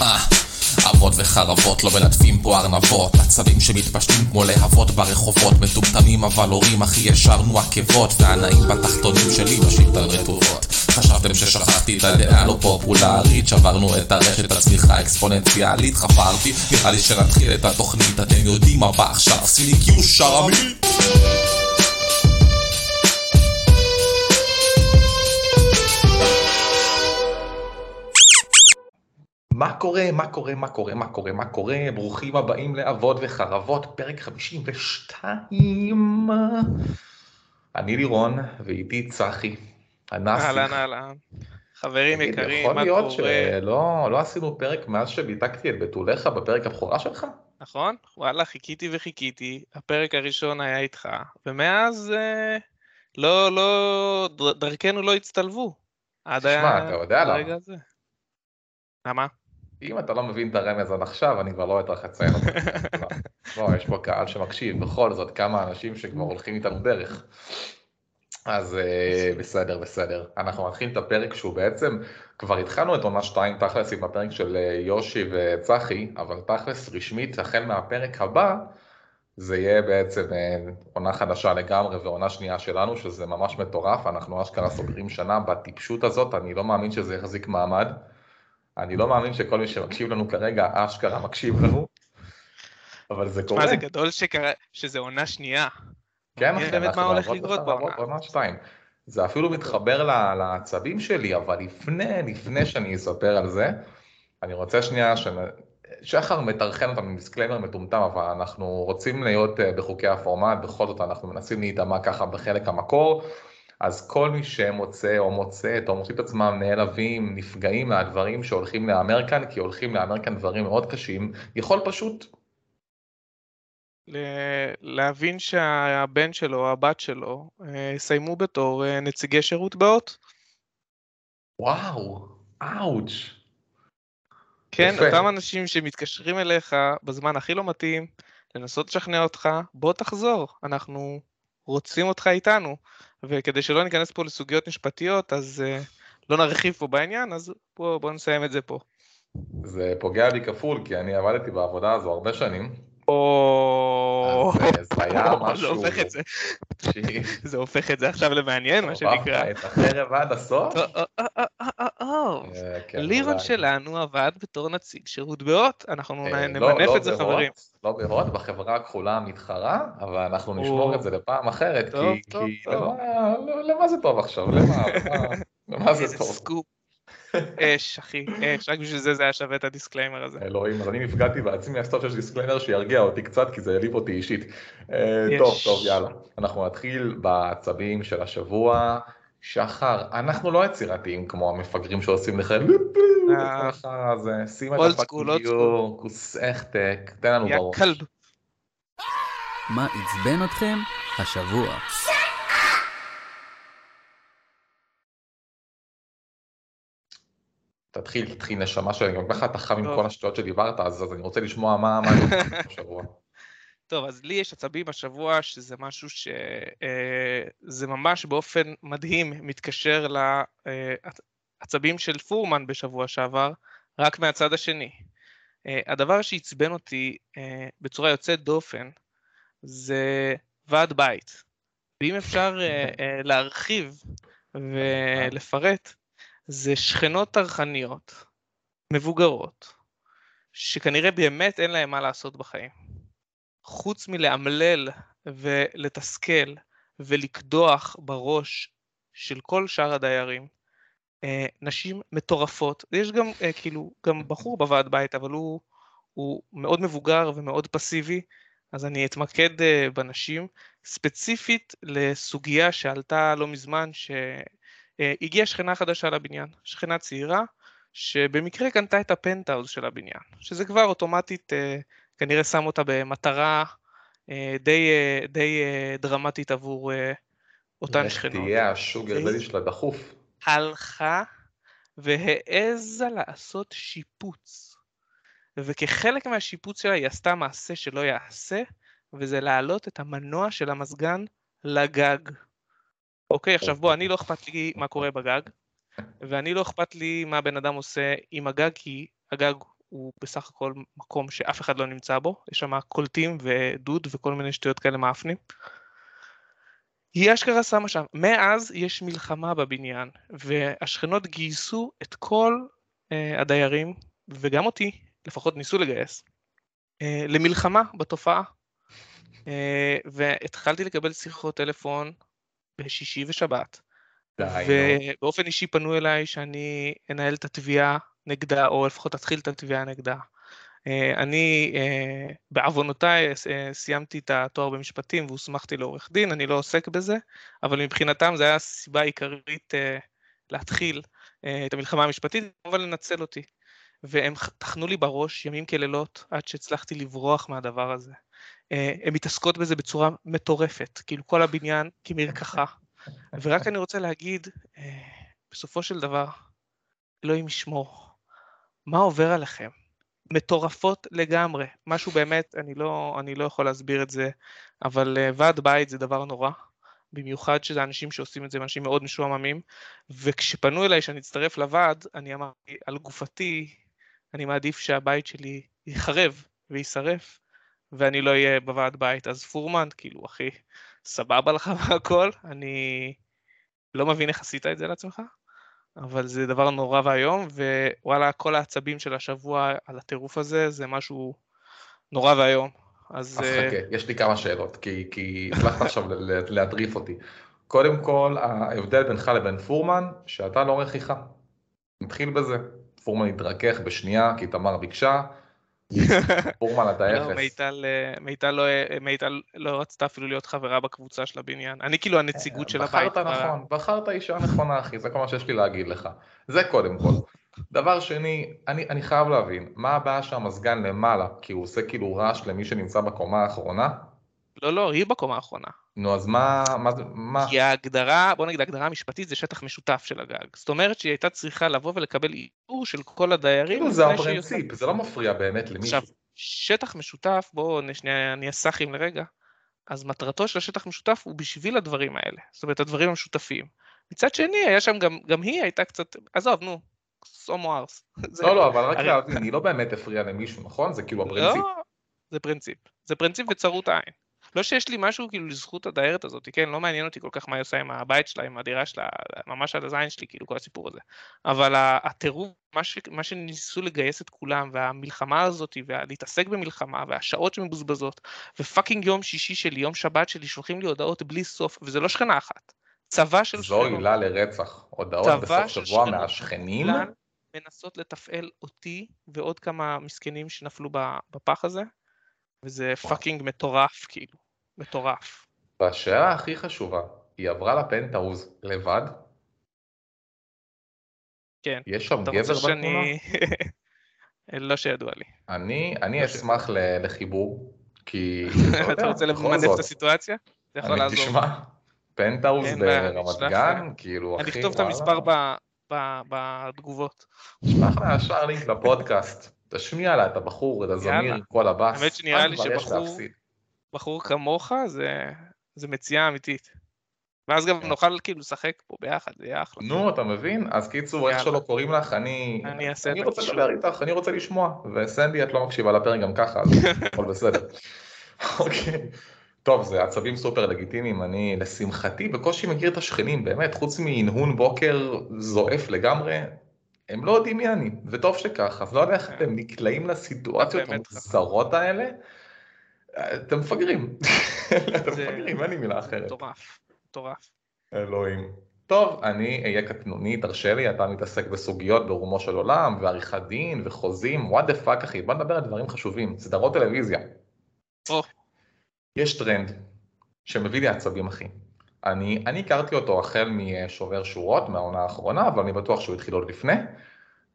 אה, אבות וחרבות לא מלטפים פה ארנבות. עצבים שמתפשטים כמו להבות ברחובות. מטומטמים אבל הורים הכי ישרנו עקבות. והנאים בתחתונים שלי בשיטה רטובות חשבתם ששכחתי את הדעה לא פופולרית. שברנו את הרשת הצמיחה האקספוננציאלית חפרתי נראה לי שנתחיל את התוכנית. אתם יודעים מה בא עכשיו? סיני קיו שרמית מה קורה, מה קורה, מה קורה, מה קורה, מה קורה, ברוכים הבאים לאבות וחרבות, פרק 52. אני לירון, ואיתי צחי, הנאסי. אהלן אהלן. חברים תגיד, יקרים, יכול מה להיות קורה? שלא לא עשינו פרק מאז שבידקתי את בתוליך בפרק הבכורה שלך? נכון? וואלה, חיכיתי וחיכיתי, הפרק הראשון היה איתך, ומאז אה, לא, לא, דר- דרכנו לא הצטלבו. עד תשמע, היה- אתה יודע למה. למה? אם אתה לא מבין את הרמז עד עכשיו, אני כבר לא אטרח לציין אותך. לא, יש פה קהל שמקשיב, בכל זאת, כמה אנשים שכבר הולכים איתנו דרך. אז אה, בסדר, בסדר. אנחנו נתחיל את הפרק שהוא בעצם, כבר התחלנו את עונה 2 תכלס עם הפרק של אה, יושי וצחי, אבל תכלס רשמית, החל מהפרק הבא, זה יהיה בעצם אה, עונה חדשה לגמרי ועונה שנייה שלנו, שזה ממש מטורף, אנחנו אשכרה סוגרים שנה בטיפשות הזאת, אני לא מאמין שזה יחזיק מעמד. אני לא מאמין שכל מי שמקשיב לנו כרגע אשכרה מקשיב לנו, אבל זה קורה. מה זה גדול שקרה, שזה עונה שנייה. כן, אחי, באמת מה אנחנו הולך לקרות בעונה. עונה שתיים. זה אפילו מתחבר לעצבים שלי, אבל לפני, לפני שאני אספר על זה, אני רוצה שנייה, ש... שחר מטרחן אותנו עם דיסקליימר מטומטם, אבל אנחנו רוצים להיות אה, בחוקי הפורמט, בכל זאת אנחנו מנסים להיטמע ככה בחלק המקור, אז כל מי שמוצא או מוצאת או מוציא את עצמם נעלבים, נפגעים מהדברים שהולכים להיאמר כאן, כי הולכים להיאמר כאן דברים מאוד קשים, יכול פשוט להבין שהבן שלו או הבת שלו אה, יסיימו בתור אה, נציגי שירות באות. וואו, אאוץ'. כן, יפה. אותם אנשים שמתקשרים אליך בזמן הכי לא מתאים, לנסות לשכנע אותך, בוא תחזור, אנחנו רוצים אותך איתנו. וכדי שלא ניכנס פה לסוגיות משפטיות, אז uh, לא נרחיב פה בעניין, אז בוא, בוא נסיים את זה פה. זה פוגע בי כפול, כי אני עבדתי בעבודה הזו הרבה שנים. או... אז זה היה משהו... זה, הופך את זה עכשיו למעניין, מה שנקרא. את החרב עד הסוף. לירון. שלנו עבד בתור נציג שירות באות, אנחנו אה, לא- נמנף לא את זה בהוט, חברים. לא בהוט, בחברה הכחולה המתחרה, אבל אנחנו נשמור. את זה לפעם אחרת, כי. למה- זה טוב עכשיו? למה? זה טוב? אש, אחי, אש, רק בשביל זה זה היה שווה את הדיסקליימר הזה. אלוהים, אז אני נפגעתי בעצמי, אז טוב שיש דיסקליימר שירגיע אותי קצת, כי זה העליב אותי אישית. אה. טוב, טוב, יאללה. אנחנו נתחיל בעצבים של השבוע. שחר, אנחנו לא יצירתיים כמו המפגרים שעושים לך לופו, אה. החרא הזה, שים את הפאקינג גיור, כוס אכטק, תן לנו בראש. מה עצבן אתכם השבוע? תתחיל, תתחיל נשמה שלי, גם ככה אתה חם עם. כל השטויות שדיברת, אז אז אני רוצה לשמוע מה מה אני השבוע. טוב, אז לי יש עצבים השבוע, שזה משהו שזה ממש באופן מדהים מתקשר לעצבים של פורמן בשבוע שעבר, רק מהצד השני. אה, הדבר שעצבן אותי אה, בצורה יוצאת דופן זה ועד בית. ואם אפשר אה, אה, להרחיב ולפרט, זה שכנות טרחניות, מבוגרות, שכנראה באמת אין להן מה לעשות בחיים. חוץ מלאמלל ולתסכל ולקדוח בראש של כל שאר הדיירים, אה, נשים מטורפות. יש גם, אה, כאילו, גם בחור בוועד בית, אבל הוא, הוא מאוד מבוגר ומאוד פסיבי, אז אני אתמקד אה, בנשים, ספציפית לסוגיה שעלתה לא מזמן, שהגיעה שכנה חדשה לבניין, שכנה צעירה, שבמקרה קנתה את הפנטהאוז של הבניין, שזה כבר אוטומטית אה, כנראה שם אותה במטרה אה, די, אה, די אה, דרמטית עבור אה, אותן שכנות. תהיה השוגר דדי של הדחוף. הלכה והעזה לעשות שיפוץ. וכחלק מהשיפוץ שלה היא עשתה מעשה שלא יעשה, וזה להעלות את המנוע של המזגן לגג. אוקיי, עכשיו בוא, אני לא אכפת לי מה קורה בגג. ואני לא אכפת לי מה בן אדם עושה עם הגג, כי הגג הוא בסך הכל מקום שאף אחד לא נמצא בו, יש שם קולטים ודוד וכל מיני שטויות כאלה מאפנים. היא אשכרה שמה שם. מאז יש מלחמה בבניין, והשכנות גייסו את כל uh, הדיירים, וגם אותי, לפחות ניסו לגייס, uh, למלחמה בתופעה. Uh, והתחלתי לקבל שיחות טלפון בשישי ושבת. ובאופן אישי פנו אליי שאני אנהל את התביעה נגדה, או לפחות אתחיל את התביעה נגדה. אה, אני אה, בעוונותיי אה, סיימתי את התואר במשפטים והוסמכתי לעורך דין, אני לא עוסק בזה, אבל מבחינתם זו הייתה הסיבה העיקרית להתחיל את המלחמה המשפטית, אבל לנצל אותי. והם טחנו לי בראש ימים כלילות עד שהצלחתי לברוח מהדבר הזה. הן מתעסקות בזה בצורה מטורפת, כאילו כל הבניין כמרקחה. ורק אני רוצה להגיד, בסופו של דבר, אלוהים ישמור, מה עובר עליכם? מטורפות לגמרי, משהו באמת, אני לא, אני לא יכול להסביר את זה, אבל uh, ועד בית זה דבר נורא, במיוחד שזה אנשים שעושים את זה, אנשים מאוד משועממים, וכשפנו אליי שאני אצטרף לוועד, אני אמרתי, על גופתי, אני מעדיף שהבית שלי ייחרב ויישרף, ואני לא אהיה בוועד בית. אז פורמן, כאילו, אחי, סבבה לך והכל, אני לא מבין איך עשית את זה לעצמך, אבל זה דבר נורא ואיום, ווואלה, כל העצבים של השבוע על הטירוף הזה, זה משהו נורא ואיום. אז... אז חכה, uh... יש לי כמה שאלות, כי, כי הצלחת עכשיו להדריף אותי. קודם כל, ההבדל בינך לבין פורמן, שאתה לא רכיחה. נתחיל בזה. פורמן התרכך בשנייה, כי תמר ביקשה, פורמן אתה לא, אפס. מיטל, אה, לא, אה, מיטל לא רצתה אפילו להיות חברה בקבוצה של הבניין. אני כאילו הנציגות של הבית. בחרת נכון, בחרת אישה נכונה אחי, זה כל מה שיש לי להגיד לך. זה קודם כל. דבר שני, אני, אני חייב להבין, מה הבעיה שהמזגן למעלה? כי הוא עושה כאילו רעש למי שנמצא בקומה האחרונה? לא, לא, היא בקומה האחרונה. נו, אז מה, מה, מה? כי ההגדרה, בוא נגיד, ההגדרה המשפטית זה שטח משותף של הגג. זאת אומרת שהיא הייתה צריכה לבוא ולקבל איתור של כל הדיירים. כאילו זה הפרינציפ, זה לא מפריע באמת למישהו. עכשיו, שטח משותף, בואו שנייה נהיה סאחים לרגע, אז מטרתו של השטח משותף הוא בשביל הדברים האלה. זאת אומרת, הדברים המשותפים. מצד שני, היה שם גם, גם היא הייתה קצת, עזוב, נו, סומו ארס. לא, לא, אבל רק להבין, היא לא באמת הפריעה למישהו, נכון? זה כאילו הפרינציפ. לא, זה פרינציפ. זה פרינציפ וצרות עין. לא שיש לי משהו כאילו לזכות הדיירת הזאת, כן? לא מעניין אותי כל כך מה היא עושה עם הבית שלה, עם הדירה שלה, ממש על הזין שלי, כאילו, כל הסיפור הזה. אבל הטירוף, מה, ש, מה שניסו לגייס את כולם, והמלחמה הזאת, ולהתעסק במלחמה, והשעות שמבוזבזות, ו fucking יום שישי שלי, יום שבת שלי, שולחים לי הודעות בלי סוף, וזה לא שכנה אחת. צבא של שכנות. זו עילה לרצח. הודעות בסוף שבוע מהשכנים. מנסות לתפעל אותי ועוד כמה מסכנים שנפלו בפח הזה, וזה fucking מטורף, כאילו. מטורף. והשאלה הכי חשובה, היא עברה לפנטהאוז לבד? כן. יש שם גבר בתמונה? לא שידוע לי. אני, אני לא אשמח. לחיבור, כי... אתה רוצה למנף את הסיטואציה? זה יכול לעזור. תשמע, פנטהאוז ברמת גן, כאילו, אחי, אני אכתוב את המספר בתגובות. תשמע לך מהשאר לינק לפודקאסט. תשמיע לה את הבחור, את הזמיר, כל הבאס. האמת שנראה לי שבחור כמוך זה, זה מציאה אמיתית. ואז גם כן. נוכל כאילו לשחק פה ביחד, זה יהיה אחלה. נו, אתה מבין? אז קיצור, איך שלא קוראים לך, אני... אני אעשה את אני רוצה לדבר איתך, אני רוצה לשמוע. וסנדי, את לא מקשיבה לפרק גם ככה, אז הכל בסדר. אוקיי. טוב, זה עצבים סופר לגיטימיים, אני לשמחתי בקושי מכיר את השכנים, באמת, חוץ מהנהון בוקר זועף לגמרי, הם לא יודעים מי אני, וטוב שכך, אז לא יודע איך אתם נקלעים לסיטואציות המוזרות האלה, אתם מפגרים, אתם מפגרים, אין לי מילה אחרת. מטורף, מטורף. אלוהים. טוב, אני אהיה קטנוני, תרשה לי, אתה מתעסק בסוגיות ברומו של עולם, ועריכת דין, וחוזים, what the fuck אחי, בוא נדבר על דברים חשובים, סדרות טלוויזיה. יש טרנד שמביא לי עצבים אחי. אני, אני הכרתי אותו החל משובר שורות מהעונה האחרונה, אבל אני בטוח שהוא התחיל עוד לפני,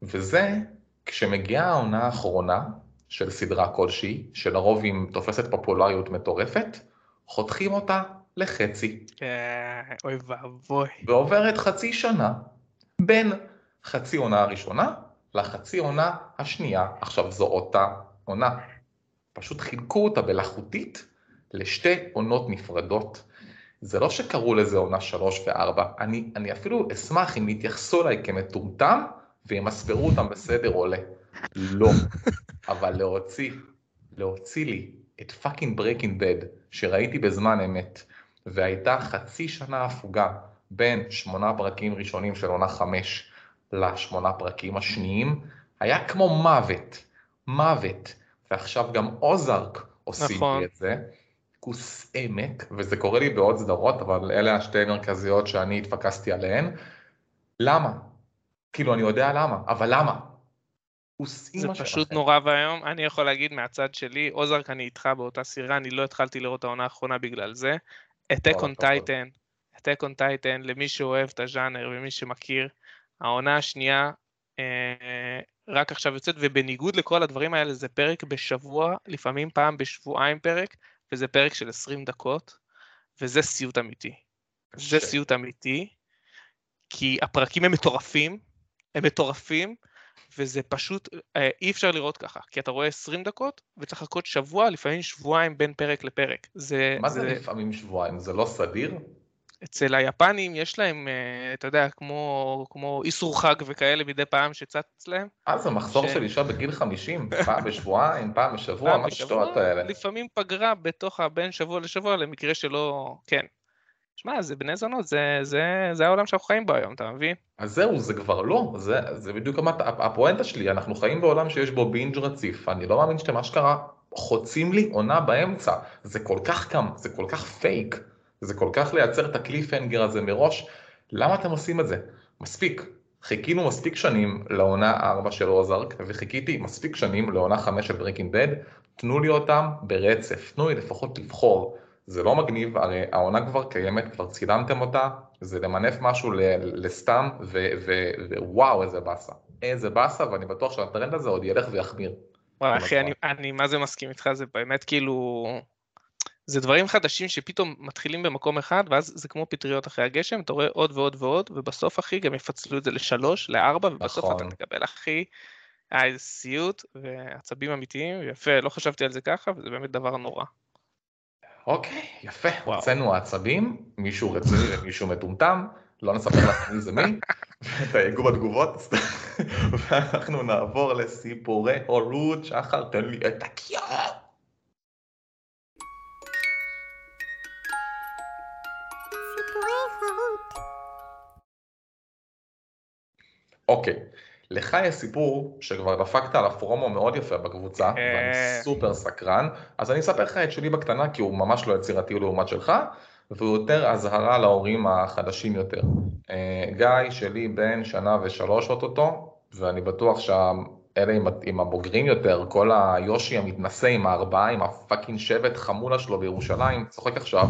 וזה כשמגיעה העונה האחרונה של סדרה כלשהי, שלרוב היא תופסת פופולריות מטורפת, חותכים אותה לחצי. כן, אוי ואבוי. ועוברת חצי שנה בין חצי עונה הראשונה לחצי עונה השנייה. עכשיו זו אותה עונה. פשוט חילקו אותה בלחוטית לשתי עונות נפרדות. זה לא שקראו לזה עונה 3 ו-4, אני, אני אפילו אשמח אם יתייחסו אליי כמטומטם וימספרו אותם בסדר עולה. לא. אבל להוציא, להוציא לי את fucking ברייקינג בד שראיתי בזמן אמת, והייתה חצי שנה הפוגה בין שמונה פרקים ראשונים של עונה חמש לשמונה פרקים השניים, היה כמו מוות, מוות. ועכשיו גם אוזארק עושים נכון. לי את זה. כוס אמק, וזה קורה לי בעוד סדרות, אבל אלה השתי מרכזיות שאני התפקסתי עליהן. למה? כאילו, אני יודע למה, אבל למה? כוס זה פשוט שלכם. נורא ואיום. אני יכול להגיד מהצד שלי, אוזרק אני איתך באותה סירה, אני לא התחלתי לראות את העונה האחרונה בגלל זה. On הכבוד. Titan, Attack on Titan, למי שאוהב את הז'אנר ומי שמכיר, העונה השנייה אה, רק עכשיו יוצאת, ובניגוד לכל הדברים האלה, זה פרק בשבוע, לפעמים פעם בשבועיים פרק, וזה פרק של 20 דקות, וזה סיוט אמיתי. זה קשה. סיוט אמיתי, כי הפרקים הם מטורפים, הם מטורפים, וזה פשוט, אה, אי אפשר לראות ככה, כי אתה רואה 20 דקות, וצריך לחכות שבוע, לפעמים שבועיים בין פרק לפרק. זה, מה זה לפעמים שבועיים? זה לא סדיר? אצל היפנים יש להם, אה, אתה יודע, כמו, כמו איסור חג וכאלה מדי פעם שצץ להם. אה, זה מחזור ש- של אישה בגיל 50? פעם בשבועיים, פעם בשבוע? פעם מה השטויות האלה? לפעמים פגרה בתוך הבין שבוע לשבוע למקרה שלא, כן. שמע, זה בני זונות, זה, זה, זה העולם שאנחנו חיים בו היום, אתה מבין? אז זהו, זה כבר לא, זה, זה בדיוק המת- הפואנטה שלי, אנחנו חיים בעולם שיש בו בינג' רציף, אני לא מאמין שאתם אשכרה חוצים לי עונה באמצע, זה כל כך קם, זה כל כך פייק, זה כל כך לייצר את ה cliffhanger הזה מראש, למה אתם עושים את זה? מספיק, חיכינו מספיק שנים לעונה 4 של אוזארק, וחיכיתי מספיק שנים לעונה 5 של ברייקינג בד, תנו לי אותם ברצף, תנו לי לפחות לבחור. זה לא מגניב, הרי העונה כבר קיימת, כבר צילמתם אותה, זה למנף משהו לסתם, ווואו איזה באסה. איזה באסה, ואני בטוח שהטרנד הזה עוד ילך ויחמיר. וואי. אחי, אני, אני מה זה מסכים איתך, זה באמת כאילו... זה דברים חדשים שפתאום מתחילים במקום אחד, ואז זה כמו פטריות אחרי הגשם, אתה רואה עוד ועוד ועוד, ובסוף, אחי, גם יפצלו את זה לשלוש, לארבע, ובסוף נכון. אתה תקבל, אחי, איזה סיוט, ועצבים אמיתיים, יפה, לא חשבתי על זה ככה, וזה באמת דבר נורא. אוקיי, יפה. הוצאנו עצבים, מישהו רציני ומישהו מטומטם, לא נספר לכם מי זה מי, תייגו בתגובות, ואנחנו נעבור לסיפורי הורות, שחר תן לי את הקיאה. אוקיי, לך יש סיפור שכבר דפקת עליו פרומו מאוד יפה בקבוצה, אה. ואני סופר סקרן, אז אני אספר לך את שלי בקטנה, כי הוא ממש לא יצירתי לעומת שלך, והוא יותר אזהרה להורים החדשים יותר. אה, גיא שלי בן שנה ושלוש אוטוטו, ואני בטוח שאלה עם, עם הבוגרים יותר, כל היושי המתנשא עם הארבעה, עם ה fucking שבט חמולה שלו בירושלים, צוחק עכשיו.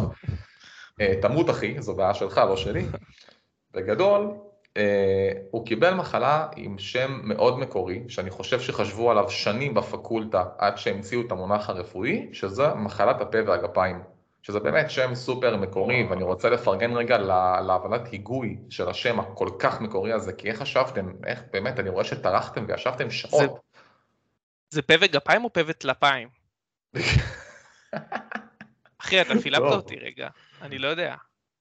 אה, תמות אחי, זו בעיה שלך, לא שלי. בגדול, הוא קיבל מחלה עם שם מאוד מקורי, שאני חושב שחשבו עליו שנים בפקולטה עד שהמציאו את המונח הרפואי, שזה מחלת הפה והגפיים. שזה באמת שם סופר מקורי, ואני רוצה לפרגן רגע לה- להבנת היגוי של השם הכל כך מקורי הזה, כי איך חשבתם, איך באמת, אני רואה שטרחתם וישבתם שעות. זה פה וגפיים או פה וטלפיים? אחי, אתה פילפת טוב. אותי רגע, אני לא יודע.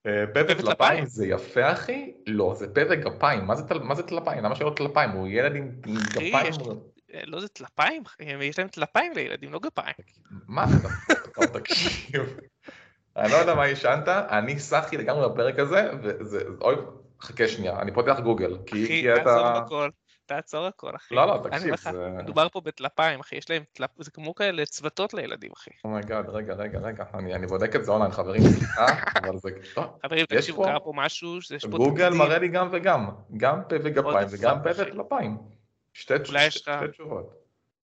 אה, פה וטלפיים? וטלפיים זה יפה אחי? לא, זה פה וגפיים, מה זה טלפיים? למה שלא טלפיים? הוא ילד עם גפיים... אה, לא זה טלפיים? יש להם טלפיים לילדים, לא גפיים. מה אתה תקשיב. אני לא יודע מה עישנת, אני סחי לגמרי בפרק הזה, וזה, אוי, חכה שנייה, אני פותח גוגל, כי אחי, אתה... הכל, תעצור הכל, אחי. לא, לא, תקשיב, זה... מדובר פה בטלפיים, אחי, יש להם טלפ... זה כמו כאלה צוותות לילדים, אחי. oh my God, רגע, רגע, רגע, אני בודק את זה אונליין, חברים, סליחה, אבל זה... חברים, תקשיבו, קרה פה משהו, יש פה גוגל. מראה לי גם וגם, גם פה וגפיים וגם פה? וטלפיים. שתי תשובות.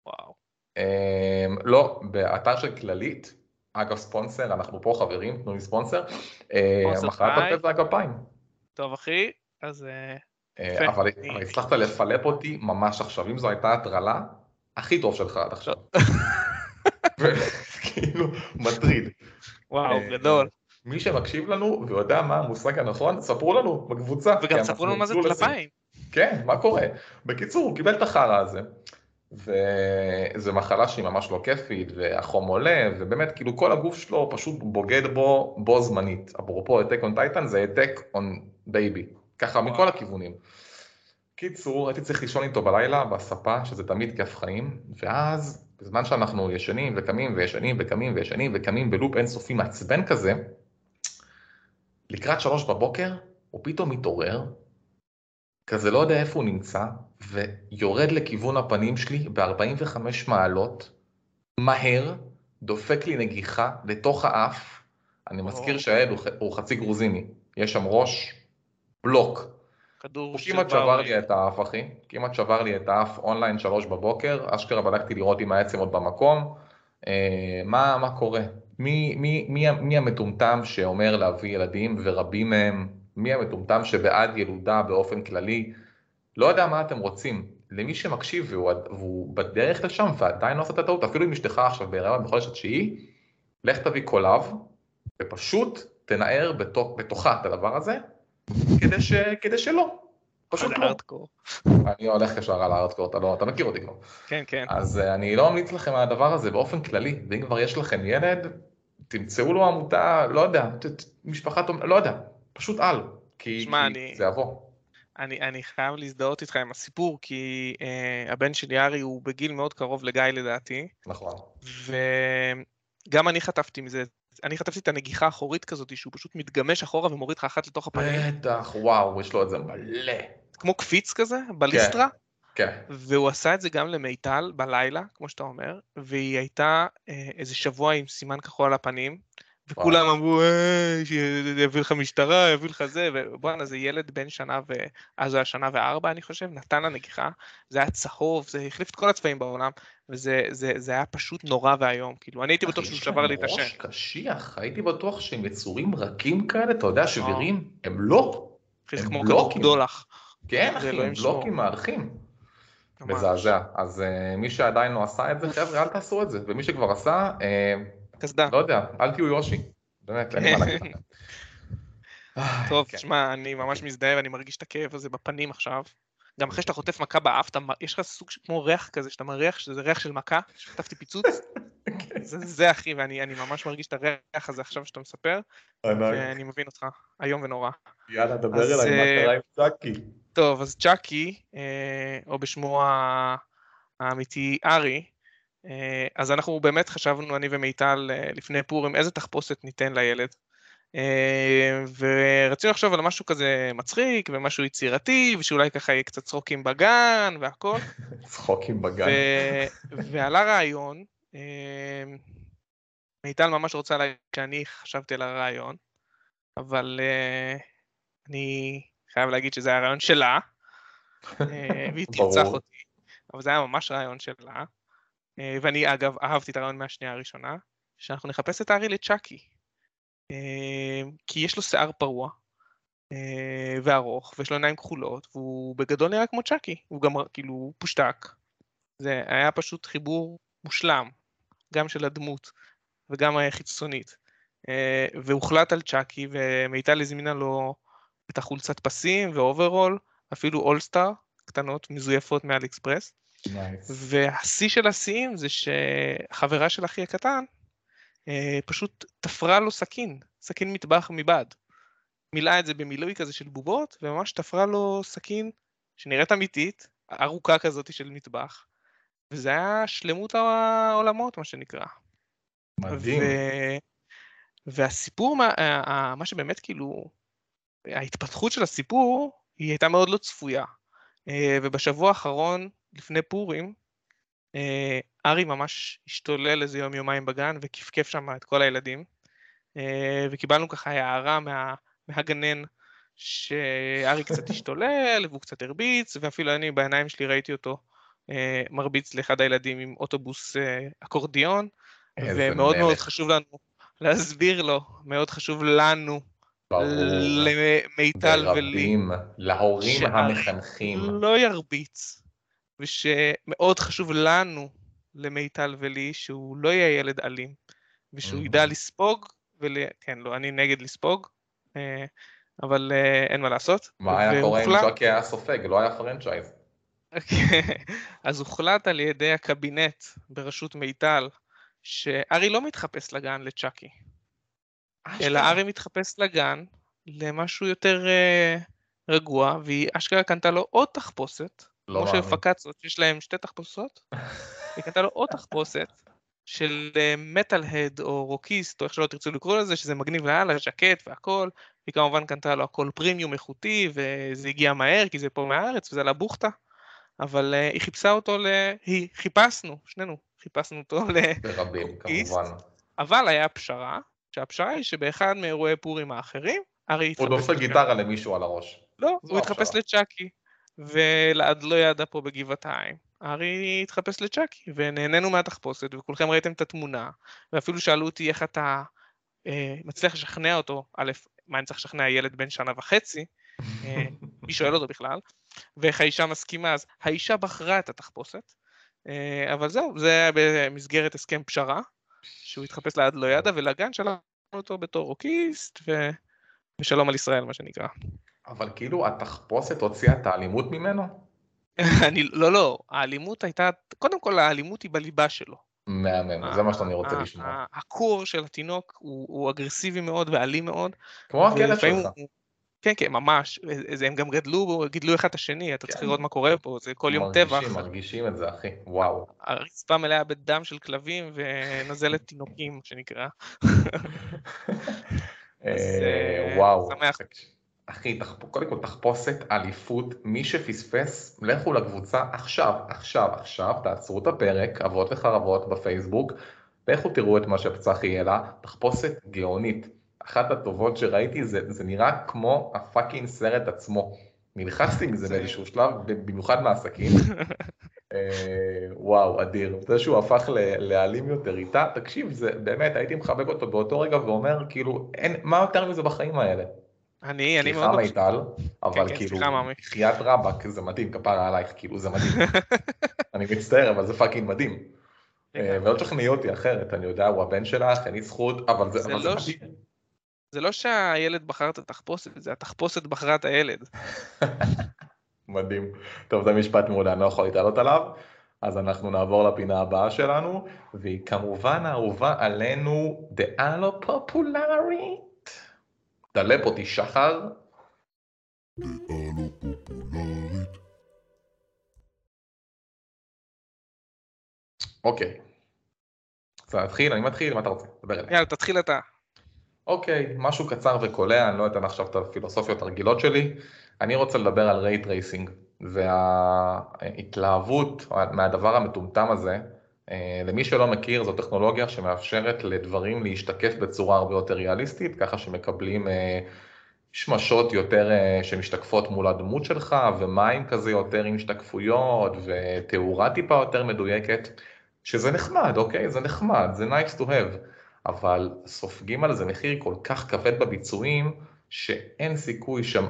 וואו. אמ, לא, באתר של כללית, אגב ספונסר, אנחנו פה חברים, תנו לי ספונסר, ספונסר מחלת. הפה והגפיים. טוב, אחי, אז אה. אבל הצלחת לפלפ אותי ממש עכשיו, אם זו הייתה הטרלה, הכי טוב שלך עד עכשיו. כאילו, מטריד. וואו, אה, גדול. מי שמקשיב לנו ויודע מה המושג הנכון, ספרו לנו בקבוצה. כי וגם אנחנו ספרו לנו מה זה. טלפיים. כן, מה קורה? בקיצור, הוא קיבל את החרא הזה. וזו מחלה שהיא ממש לא כיפית, והחום עולה, ובאמת, כאילו כל הגוף שלו פשוט בוגד בו בו זמנית. אפרופו Attack on Titan, זה Attack on Baby. ככה מכל הכיוונים. קיצור, הייתי צריך לישון איתו בלילה בספה, שזה תמיד כיף חיים, ואז בזמן שאנחנו ישנים וקמים וישנים וקמים וישנים וקמים בלופ אינסופי מעצבן כזה, לקראת שלוש בבוקר הוא פתאום מתעורר, כזה לא יודע איפה הוא נמצא, ויורד לכיוון הפנים שלי ב-45 מעלות, מהר, דופק לי נגיחה לתוך האף, אני מזכיר שהעד הוא, הוא חצי גרוזיני, יש שם ראש, בלוק. כדור הוא כמעט שבר לי את האף, אחי. כמעט שבר לי את האף אונליין שלוש בבוקר, אשכרה בדקתי לראות אם העצם עוד במקום. אה, מה, מה קורה? מי, מי, מי, מי המטומטם שאומר להביא ילדים, ורבים מהם, מי המטומטם שבעד ילודה באופן כללי? לא יודע מה אתם רוצים. למי שמקשיב והוא, והוא בדרך לשם ועדיין לא עושה את הטעות, אפילו אם אשתך עכשיו בהיריון בחודש התשיעי, לך תביא קולב, ופשוט תנער בתוך, בתוכה את הדבר הזה, כדי, ש... כדי שלא. פשוט לא. אני הולך ישר על הארטקור, אתה, לא, אתה מכיר אותי כבר. כן, כן. אז uh, אני לא ממליץ לכם על הדבר הזה באופן כללי, ואם כבר יש לכם ילד, תמצאו לו עמותה, לא יודע, ת, ת, משפחה, לא יודע, פשוט על, כי, שמה, כי אני... זה יבוא. אני, אני חייב להזדהות איתך עם הסיפור, כי uh, הבן שלי ארי הוא בגיל מאוד קרוב לגיא לדעתי. נכון. וגם אני חטפתי מזה אני חטפתי את הנגיחה האחורית כזאת, שהוא פשוט מתגמש אחורה ומוריד לך אחת לתוך הפנים. בטח, וואו, יש לו את זה מלא. כמו קפיץ כזה, בליסטרה. כן. כן. והוא עשה את זה גם למיטל בלילה, כמו שאתה אומר, והיא הייתה אה, איזה שבוע עם סימן כחול על הפנים, וכולם אמרו, אה, שיביא לך משטרה, יביא לך זה, ובואנה, זה ילד בן שנה, ואז הוא היה שנה וארבע, אני חושב, נתן לה נגיחה, זה היה צהוב, זה החליף את כל הצבעים בעולם, וזה זה, זה היה פשוט נורא ואיום, כאילו, אני הייתי בטוח שהוא שבר לי את השם. ראש קשיח, הייתי בטוח שהם יצורים רכים כאלה, אתה יודע, שבירים, הם לא. הם כמו כדור דולח. כן, אחי, הם בלוקים מהלכים. מזעזע. אז uh, מי שעדיין לא עשה את זה, חבר'ה, אל תעשו את זה, ומי שכבר עשה, uh, קסדה. לא יודע, אל תהיו יושי. באמת, אין מה להגיד לכם. טוב, כן. תשמע, אני ממש מזדהה ואני מרגיש את הכאב הזה בפנים עכשיו. גם אחרי שאתה חוטף מכה באף, יש לך סוג כמו ריח כזה, שאתה מריח שזה ריח של מכה, שחטפתי פיצוץ. כן. זה אחי, ואני ממש מרגיש את הריח הזה עכשיו שאתה מספר, ואני מבין אותך, איום ונורא. יאללה, דבר אליי, מה אה, קרה עם צ'אקי? טוב, אז צ'אקי, אה, או בשמו האמיתי ארי, אה, אז אנחנו באמת חשבנו, אני ומיטל, אה, לפני פורים, איזה תחפושת ניתן לילד. אה, ורצינו לחשוב על משהו כזה מצחיק ומשהו יצירתי, ושאולי ככה יהיה קצת צחוקים בגן והכל. צחוקים בגן. ועלה רעיון, מיטל ממש רוצה להגיד שאני חשבתי על הרעיון, אבל אני חייב להגיד שזה היה רעיון שלה, והיא תרצח אותי, אבל זה היה ממש רעיון שלה. אה, ואני אגב אהבתי את הרעיון מהשנייה הראשונה, שאנחנו נחפש את הארי לצ'אקי. אה, כי יש לו שיער פרוע אה, וארוך, ויש לו עיניים כחולות, והוא בגדול נראה כמו צ'אקי, הוא גם כאילו פושטק. זה היה פשוט חיבור מושלם, גם של הדמות וגם חיצונית. והוחלט על צ'אקי, ומיטל הזמינה לו את החולצת פסים ואוברול, אפילו All Star, קטנות, מזויפות מ AliExpress. והשיא של השיאים זה שחברה של אחי הקטן אה, פשוט תפרה לו סכין, סכין מטבח מבד. מילאה את זה במילוי כזה של בובות, וממש תפרה לו סכין שנראית אמיתית, ארוכה כזאת של מטבח. וזה היה שלמות העולמות, מה שנקרא. מדהים. ו... והסיפור, מה, מה שבאמת כאילו, ההתפתחות של הסיפור, היא הייתה מאוד לא צפויה. אה, ובשבוע האחרון לפני פורים, אה, ארי ממש השתולל איזה יום יומיים בגן וכפכף שם את כל הילדים, אה, וקיבלנו ככה הערה מה, מהגנן שארי קצת השתולל והוא קצת הרביץ, ואפילו אני בעיניים שלי ראיתי אותו אה, מרביץ לאחד הילדים עם אוטובוס אקורדיון, ומאוד מלך. מאוד חשוב לנו להסביר לו, מאוד חשוב לנו למיטל ולי. להורים המחנכים. לא ירביץ, ושמאוד חשוב לנו, למיטל ולי, שהוא לא יהיה ילד אלים, ושהוא ידע לספוג, ול... כן, לא, אני נגד לספוג, אה, אבל אה, אין מה לעשות. מה היה קורה אם צ'אקי היה סופג, לא היה franchise. אז הוחלט על ידי הקבינט בראשות מיטל, שארי לא מתחפש לגן לצ'אקי, אלא ארי מתחפש לגן למשהו יותר uh, רגוע, והיא אשכרה קנתה לו עוד תחפושת, לא כמו מאמין. שפקצות, יש להם שתי תחפושות, היא קנתה לו עוד תחפושת של מטאל-הד או רוקיסט, או איך שלא תרצו לקרוא לזה, שזה מגניב לאללה, ז'קט והכל, היא כמובן קנתה לו הכל פרימיום איכותי, וזה הגיע מהר, כי זה פה מהארץ, וזה עלה בוכטה, אבל uh, היא חיפשה אותו ל... היא, חיפשנו, שנינו, חיפשנו אותו ל... ברבים, רוקיסט. כמובן. אבל היה פשרה, שהפשרה היא שבאחד מאירועי פורים האחרים, ארי הוא דופק. גיטרה למישהו על הראש. לא, הוא התחפש. לצ'אקי, ולעד לא ידע פה בגבעתיים. ארי התחפש לצ'אקי, ונהנינו מהתחפושת, וכולכם ראיתם את התמונה, ואפילו שאלו אותי איך אתה אה, מצליח לשכנע אותו, א', מה אני צריך לשכנע ילד בן שנה וחצי, אה, מי שואל אותו בכלל, ואיך האישה מסכימה, אז האישה בחרה את התחפושת, אה, אבל זהו, זה היה במסגרת הסכם פשרה, שהוא התחפש לעד לא ידע, ולגן שלחנו אותו בתור רוקיסט, ו... ושלום על ישראל, מה שנקרא. אבל כאילו התחפושת הוציאה את האלימות ממנו? אני, לא, לא, האלימות הייתה, קודם כל האלימות היא בליבה שלו. מהמם, זה מה שאני רוצה לשמוע. הקור של התינוק הוא, הוא אגרסיבי מאוד ואלים מאוד. כמו הכלב שלך. כן, כן, ממש. הם גם גדלו, גידלו אחד את השני, אתה צריך כן. לראות מה קורה פה, זה כל יום מרגישים, טבח. מרגישים את זה, אחי. וואו. הרצפה מלאה בדם של כלבים ונזלת תינוקים, שנקרא. אה, אה, וואו. שמח. אחי, תחפ- קודם כל תחפושת אליפות, מי שפספס, לכו לקבוצה עכשיו, עכשיו, עכשיו, תעצרו את הפרק, אבות וחרבות בפייסבוק, לכו תראו את מה שצחי העלה, תחפושת גאונית. אחת הטובות שראיתי, זה, זה נראה כמו הפאקינג סרט עצמו. נלחצתי מזה זה- באיזשהו שלב, במיוחד מהעסקים. אה, וואו, אדיר. זה שהוא הפך לאלים יותר איתה, תקשיב, זה באמת, הייתי מחבק אותו באותו רגע ואומר, כאילו, אין, מה יותר מזה בחיים האלה? אני, אני סליחה מאוד... מיטל, אבל כן, כאילו, סליחה, מאמי. חייאת רבאק, זה מדהים, כפרה עלייך, כאילו, זה מדהים. אני מצטער, אבל זה fucking מדהים. אה, ולא תשכנעי אותי אחרת, אני יודע, הוא הבן שלך, אין לי זכות, אבל זה לא מדהים. זה לא שהילד בחר את התחפושת, זה התחפושת בחרה את הילד. מדהים. טוב, זה משפט מעולה, אני לא יכול להתעלות עליו. אז אנחנו נעבור לפינה הבאה שלנו, והיא כמובן האהובה עלינו, דעה לא פופולרית. דלפ אותי שחר. אוקיי. אז נתחיל, אני מתחיל, מה אתה רוצה? דבר אליי. יאללה, תתחיל אתה. אוקיי, משהו קצר וקולע, אני לא אתן עכשיו את הפילוסופיות הרגילות שלי. אני רוצה לדבר על רייט רייסינג, וההתלהבות מהדבר המטומטם הזה. אה, למי שלא מכיר, זו טכנולוגיה שמאפשרת לדברים להשתקף בצורה הרבה יותר ריאליסטית, ככה שמקבלים אה, שמשות יותר אה, שמשתקפות מול הדמות שלך, ומים כזה יותר עם השתקפויות, ותאורה טיפה יותר מדויקת, שזה נחמד, אוקיי? זה נחמד, זה nice to have. אבל סופגים על זה מחיר כל כך כבד בביצועים, שאין סיכוי שם,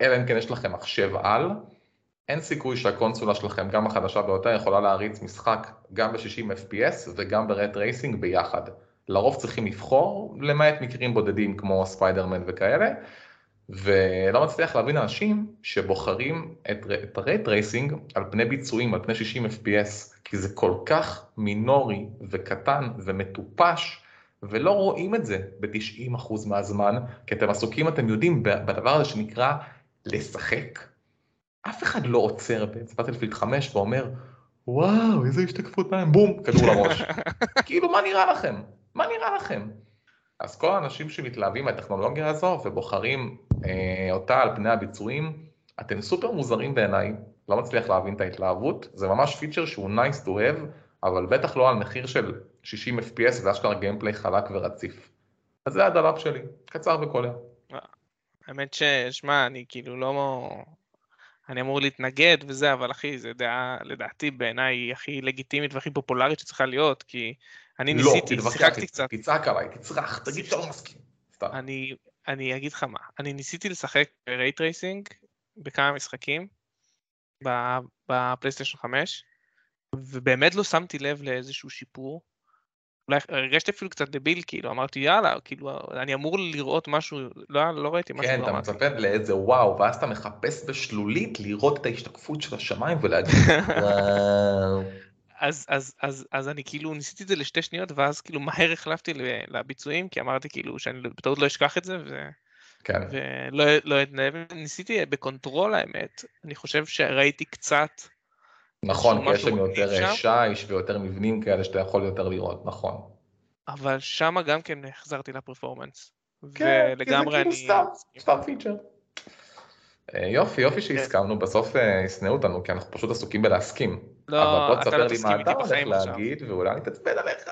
אלא אם כן יש לכם מחשב על, אין סיכוי שהקונסולה שלכם, גם החדשה ביותר, יכולה להריץ משחק גם ב-60 FPS וגם ב ray tracing ביחד. לרוב צריכים לבחור, למעט מקרים בודדים כמו ספיידרמן וכאלה, ולא מצליח להבין אנשים שבוחרים את, את ה ray tracing על פני ביצועים, על פני 60 FPS, כי זה כל כך מינורי וקטן ומטופש, ולא רואים את זה ב-90% מהזמן, כי אתם עסוקים, אתם יודעים, בדבר הזה שנקרא לשחק. אף אחד לא עוצר בבטלפילד 5 ואומר, וואו, איזה השתקפות מים, בום, כדור לראש. כאילו, מה נראה לכם? מה נראה לכם? אז כל האנשים שמתלהבים מהטכנולוגיה הזו ובוחרים אה, אותה על פני הביצועים, אתם סופר מוזרים בעיניי, לא מצליח להבין את ההתלהבות, זה ממש פיצ'ר שהוא nice to have, אבל בטח לא על מחיר של 60 FPS ואשכרה gameplay חלק ורציף. אז זה הדלאפ שלי, קצר וקולע. האמת ששמע, אני כאילו לא... אני אמור להתנגד וזה, אבל אחי, זו דעה, לדעתי, בעיניי הכי לגיטימית והכי פופולרית שצריכה להיות, כי אני לא, ניסיתי, שיחקתי קצת. תצעק עליי, תצרח, תגיד שאתה לא מסכים. אני, אני אגיד לך מה, אני ניסיתי לשחק ray tracing בכמה משחקים בפלייסטיישן 5, ובאמת לא שמתי לב לאיזשהו שיפור. אולי הרגשתי אפילו קצת דביל, כאילו, אמרתי יאללה, כאילו, אני אמור לראות משהו, לא, לא ראיתי משהו כן, אתה. מצפה לאיזה וואו, ואז אתה מחפש בשלולית לראות את ההשתקפות של השמיים ולהגיד וואו. אז, אז, אז, אז אני כאילו ניסיתי את זה לשתי שניות, ואז כאילו מהר החלפתי לביצועים, כי אמרתי כאילו שאני בטעות לא אשכח את זה, ו... כן, ולא לא אתנהל, ניסיתי ב Control האמת, אני חושב שראיתי קצת, נכון, כי יש שם יותר שם. שיש ויותר מבנים כאלה שאתה יכול יותר לראות, נכון. אבל שמה גם כן החזרתי לפרפורמנס. כן, כי אני... זה כאילו סתם, סתם פיצ'ר. אה, יופי, יופי שהסכמנו, בסוף אה, ישנאו אותנו, כי אנחנו פשוט עסוקים בלהסכים. לא, אבל בוא אתה תספר לא לי תסכים מה איתי אתה הולך בחיים עכשיו. להגיד, ואולי אני אתעצבן עליך.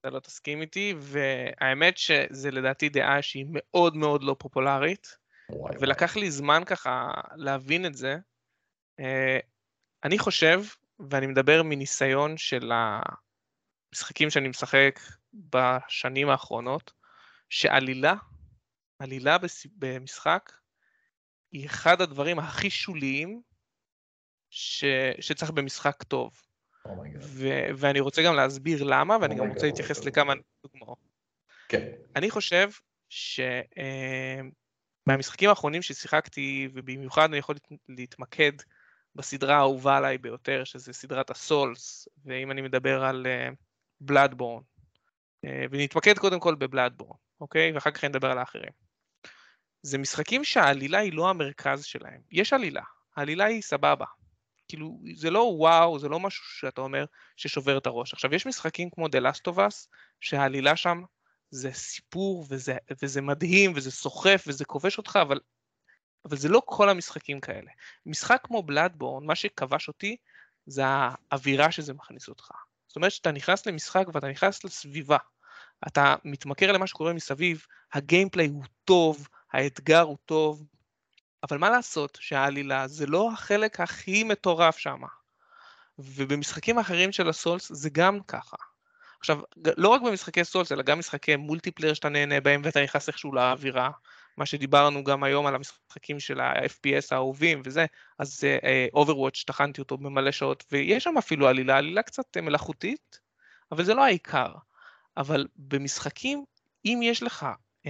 אתה לא תסכים איתי, והאמת שזה לדעתי דעה שהיא מאוד מאוד לא פופולרית. ולקח לי זמן ככה להבין את זה. אה, אני חושב, ואני מדבר מניסיון של המשחקים שאני משחק בשנים האחרונות, שעלילה, עלילה במשחק, היא אחד הדברים הכי שוליים ש... שצריך במשחק טוב. oh my God. ו- ואני רוצה גם להסביר למה, ואני גם oh my God, רוצה להתייחס oh my God, לכמה. דוגמאות. כן, אני חושב שמהמשחקים האחרונים ששיחקתי, ובמיוחד אני יכול להת- להתמקד בסדרה האהובה עליי ביותר, שזה סדרת הסולס, ואם אני מדבר על בלאדבורן, ונתמקד קודם כל בבלאדבורן, אוקיי? ואחר כך אני אדבר על האחרים. זה משחקים שהעלילה היא לא המרכז שלהם. יש עלילה, העלילה היא סבבה. כאילו, זה לא וואו, זה לא משהו שאתה אומר ששובר את הראש. עכשיו, יש משחקים כמו The Last of Us, שהעלילה שם זה סיפור, וזה, וזה מדהים, וזה סוחף, וזה כובש אותך, אבל, אבל זה לא כל המשחקים כאלה. משחק כמו בלאדבורן, מה שכבש אותי, זה האווירה שזה מכניס אותך. זאת אומרת שאתה נכנס למשחק ואתה נכנס לסביבה. אתה מתמכר למה שקורה מסביב, הגיימפליי הוא טוב, האתגר הוא טוב, אבל מה לעשות שהעלילה זה לא החלק הכי מטורף שם. ובמשחקים אחרים של הסולס זה גם ככה. עכשיו, לא רק במשחקי סולס, אלא גם משחקי מולטיפלייר שאתה נהנה בהם ואתה נכנס איכשהו לאווירה, מה שדיברנו גם היום על המשחקים של ה-FPS האהובים וזה, אז uh, Overwatch, טחנתי אותו במלא שעות, ויש שם אפילו עלילה, עלילה קצת אה, מלאכותית, אבל זה לא העיקר. אבל במשחקים, אם יש לך uh,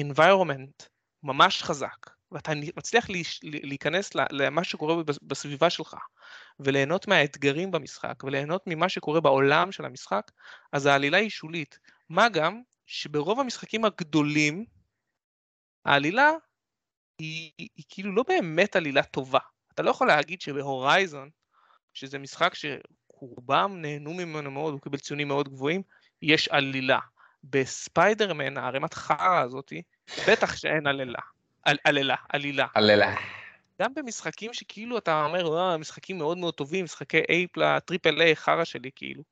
environment ממש חזק, ואתה מצליח להיכנס למה שקורה בס- בסביבה שלך, וליהנות מהאתגרים במשחק, וליהנות ממה שקורה בעולם של המשחק, אז העלילה היא שולית. מה גם שברוב המשחקים הגדולים, העלילה היא, היא, היא כאילו לא באמת עלילה טובה. אתה לא יכול להגיד שבהורייזון, שזה משחק שרובם נהנו ממנו מאוד, הוא קיבל ציונים מאוד גבוהים, יש עלילה. בספיידרמן, הערימת חרא הזאתי, בטח שאין עלילה. על, עלילה, עלילה. הללה. גם במשחקים שכאילו אתה אומר, וואו, משחקים מאוד מאוד טובים, משחקי A ל triple A חרא שלי, כאילו.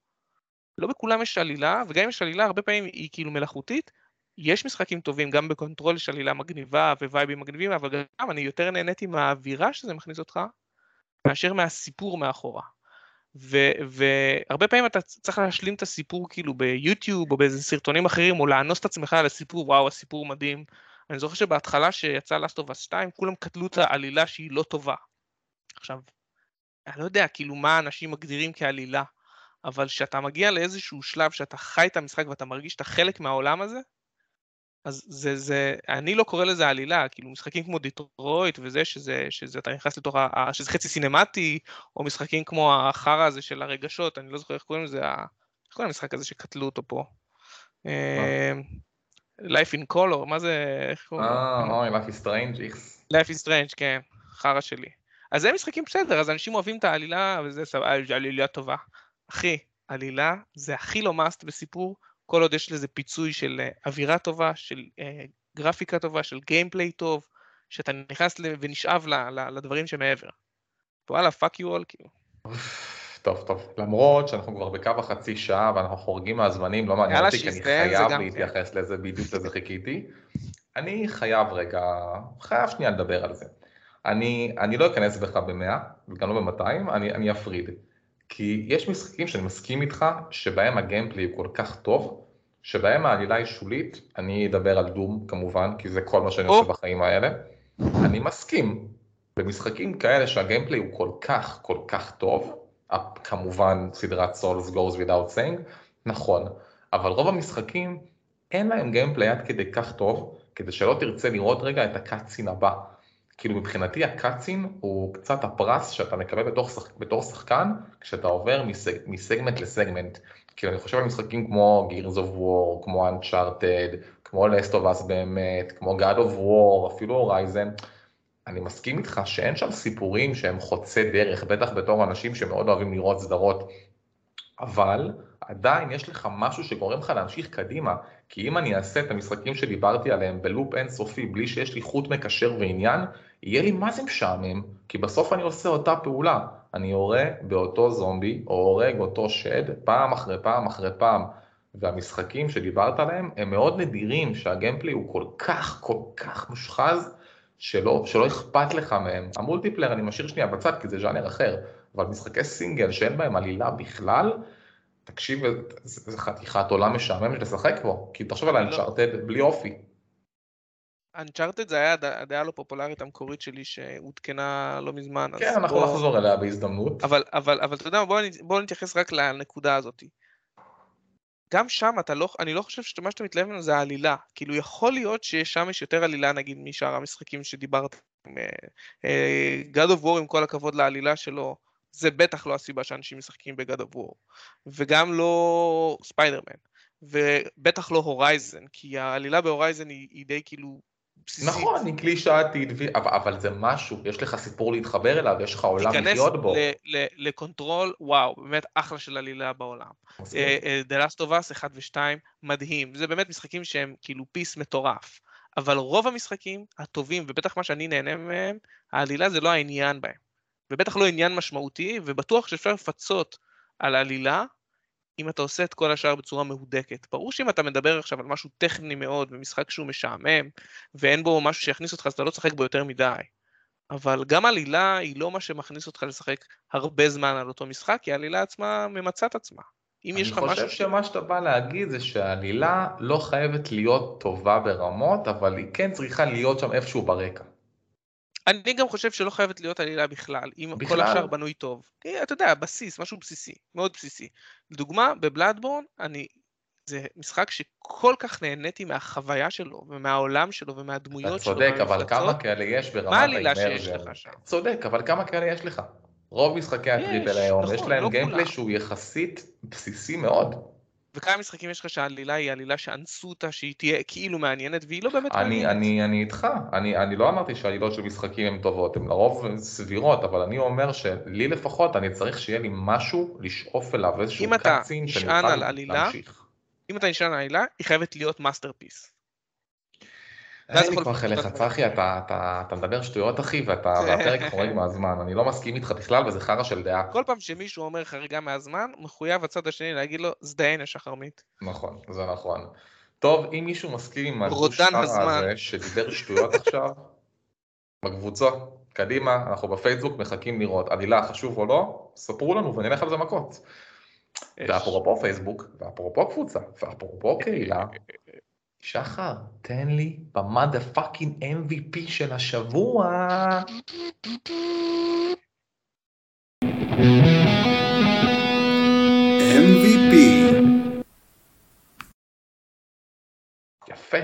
לא בכולם יש עלילה, וגם אם יש עלילה, הרבה פעמים היא כאילו מלאכותית. יש משחקים טובים, גם ב Control יש עלילה מגניבה ווייבים מגניבים, אבל גם אני יותר נהניתי מהאווירה שזה מכניס אותך, מאשר מהסיפור מאחורה. והרבה פעמים אתה צריך להשלים את הסיפור כאילו ביוטיוב או באיזה סרטונים אחרים, או לאנוס את עצמך על הסיפור, וואו, הסיפור מדהים. אני זוכר שבהתחלה שיצא Last of Us 2, כולם קטלו את העלילה שהיא לא טובה. עכשיו, אני לא יודע כאילו מה אנשים מגדירים כעלילה, אבל כשאתה מגיע לאיזשהו שלב שאתה חי את המשחק ואתה מרגיש שאתה חלק מהעולם הזה, אז זה, זה, אני לא קורא לזה עלילה, כאילו משחקים כמו דיטרויט וזה, שזה, שזה אתה נכנס לתוך, ה, שזה חצי סינמטי, או משחקים כמו החרא הזה של הרגשות, אני לא זוכר איך קוראים לזה, איך קוראים למשחק הזה שקטלו אותו פה? אה, Life in Color, מה זה, איך קוראים לו? אה, Life is Strange, איכס. Life is Strange, כן, חרא שלי. אז זה משחקים בסדר, אז אנשים אוהבים את העלילה, וזה סבבה, עלילה טובה. אחי, עלילה זה הכי לא must בסיפור, כל עוד יש לזה פיצוי של אה, אווירה טובה, של אה, גרפיקה טובה, של gameplay טוב, שאתה נכנס ונשאב לדברים שמעבר. וואלה, fuck you all, כאילו. טוב, טוב. למרות שאנחנו כבר בקו החצי שעה ואנחנו חורגים מהזמנים, לא מעניין אותי, כי אני חייב להתייחס לזה, בדיוק לזה חיכיתי. אני חייב רגע, חייב שנייה לדבר על זה. אני, אני לא אכנס בך במאה, וגם לא במאתיים, אני, אני אפריד. כי יש משחקים שאני מסכים איתך, שבהם הגיימפלי הוא כל כך טוב, שבהם העלילה היא שולית, אני אדבר על דום כמובן, כי זה כל מה שאני. עושה בחיים האלה. אני מסכים, במשחקים כאלה שהגיימפלי הוא כל כך כל כך טוב, כמובן סדרת סולס goes without saying, נכון, אבל רוב המשחקים אין להם גיימפליי עד כדי כך טוב, כדי שלא תרצה לראות רגע את הקאצין הבא. כאילו מבחינתי הקאצין הוא קצת הפרס שאתה מקבל בתור, שח... בתור שחקן כשאתה עובר מסג... מסגמנט לסגמנט. כאילו אני חושב על משחקים כמו Gears of War, כמו Uncharted, כמו Last of Us באמת, כמו God of War, אפילו Horizon. אני מסכים איתך שאין שם סיפורים שהם חוצי דרך, בטח בתור אנשים שמאוד אוהבים לראות סדרות, אבל עדיין יש לך משהו שגורם לך להמשיך קדימה, כי אם אני אעשה את המשחקים שדיברתי עליהם בלופ אינסופי, בלי שיש לי חוט מקשר ועניין, יהיה לי מה זה משעמם, כי בסוף אני עושה אותה פעולה, אני יורה באותו זומבי, או הורג אותו שד, פעם אחרי פעם אחרי פעם, והמשחקים שדיברת עליהם הם מאוד נדירים שהגיימפלי הוא כל כך כל כך מושחז, שלא, שלא אכפת לך מהם. המולטיפלייר אני משאיר שנייה בצד כי זה ז'אנר אחר, אבל משחקי סינגל שאין בהם עלילה בכלל, תקשיב, זה חתיכת עולם משעמם לשחק בו, כי תחשוב על אנצ'ארטד לא. בלי אופי. אנצ'ארטד זה היה הדעה הלא פופולרית המקורית שלי שהותקנה לא מזמן. כן, אנחנו בוא... נחזור אליה בהזדמנות. אבל, אבל, אבל אתה יודע, בוא, בוא נתייחס רק לנקודה הזאת. גם שם אתה לא, אני לא חושב שמה שאתה מתלהב ממנו זה העלילה. כאילו יכול להיות ששם יש יותר עלילה נגיד משאר המשחקים שדיברת. אה, אה, God of War עם כל הכבוד לעלילה שלו, זה בטח לא הסיבה שאנשים משחקים of War. וגם לא ספיידרמן. ובטח לא הורייזן, כי העלילה בהורייזן היא, היא די כאילו בסיסית. נכון, היא קלישאתית, אבל, אבל זה משהו, יש לך סיפור להתחבר אליו, יש לך עולם לחיות בו. תיכנס ל Control, וואו, באמת אחלה של עלילה בעולם. אה, אה, The Last of Us 1 ו-2, מדהים. זה באמת משחקים שהם כאילו piece מטורף. אבל רוב המשחקים הטובים, ובטח מה שאני נהנה מהם, העלילה זה לא העניין בהם. ובטח לא עניין משמעותי, ובטוח שאפשר לפצות על עלילה אם אתה עושה את כל השאר בצורה מהודקת. ברור שאם אתה מדבר עכשיו על משהו טכני מאוד, במשחק שהוא משעמם, ואין בו משהו שיכניס אותך, אז אתה לא תשחק בו יותר מדי. אבל גם עלילה היא לא מה שמכניס אותך לשחק הרבה זמן על אותו משחק, כי העלילה עצמה ממצה את עצמה. אם יש לך משהו... אני חושב שמה שאתה בא להגיד זה שהעלילה לא חייבת להיות טובה ברמות, אבל היא כן צריכה להיות שם איפשהו ברקע. אני גם חושב שלא חייבת להיות עלילה בכלל, אם בכלל? כל השאר בנוי טוב. כי אתה יודע, בסיס, משהו בסיסי, מאוד בסיסי. לדוגמה, בבלאדבורן, אני... זה משחק שכל כך נהניתי מהחוויה שלו, ומהעולם שלו, ומהדמויות שלו. אתה צודק, אבל כמה כאלה יש ברמת האימרז'ן? מה העלילה שיש לך שם? צודק, אבל כמה כאלה יש לך? רוב משחקי ה triple היום, נכון, יש להם לא gameplay שהוא יחסית בסיסי מאוד. וכמה משחקים יש לך שהעלילה היא עלילה שאנסו אותה, שהיא תהיה כאילו מעניינת, והיא לא באמת אני, מעניינת. אני, אני איתך, אני, אני לא אמרתי שהעלילות של משחקים הן טובות, הן לרוב סבירות, אבל אני אומר שלי לפחות, אני צריך שיהיה לי משהו לשאוף אליו, איזשהו cutscene שאני אוכל להמשיך. אם אתה נשען על עלילה, היא חייבת להיות masterpiece. אין לי כוח אליך, צחי, אתה מדבר שטויות אחי, והפרק חורג מהזמן, אני לא מסכים איתך בכלל, וזה חרא של דעה. כל פעם שמישהו אומר חריגה מהזמן, מחויב הצד השני להגיד לו, תזדיין השחרמית. נכון, זה נכון. טוב, אם מישהו מסכים עם הגוש הזה, שדיבר שטויות עכשיו, בקבוצה, קדימה, אנחנו בפייסבוק מחכים לראות, עלילה חשוב או לא, ספרו לנו ונלך על זה מכות. ואפרופו פייסבוק, ואפרופו קבוצה, ואפרופו קהילה, שחר, תן לי במה the fucking MVP של השבוע. MVP. יפה,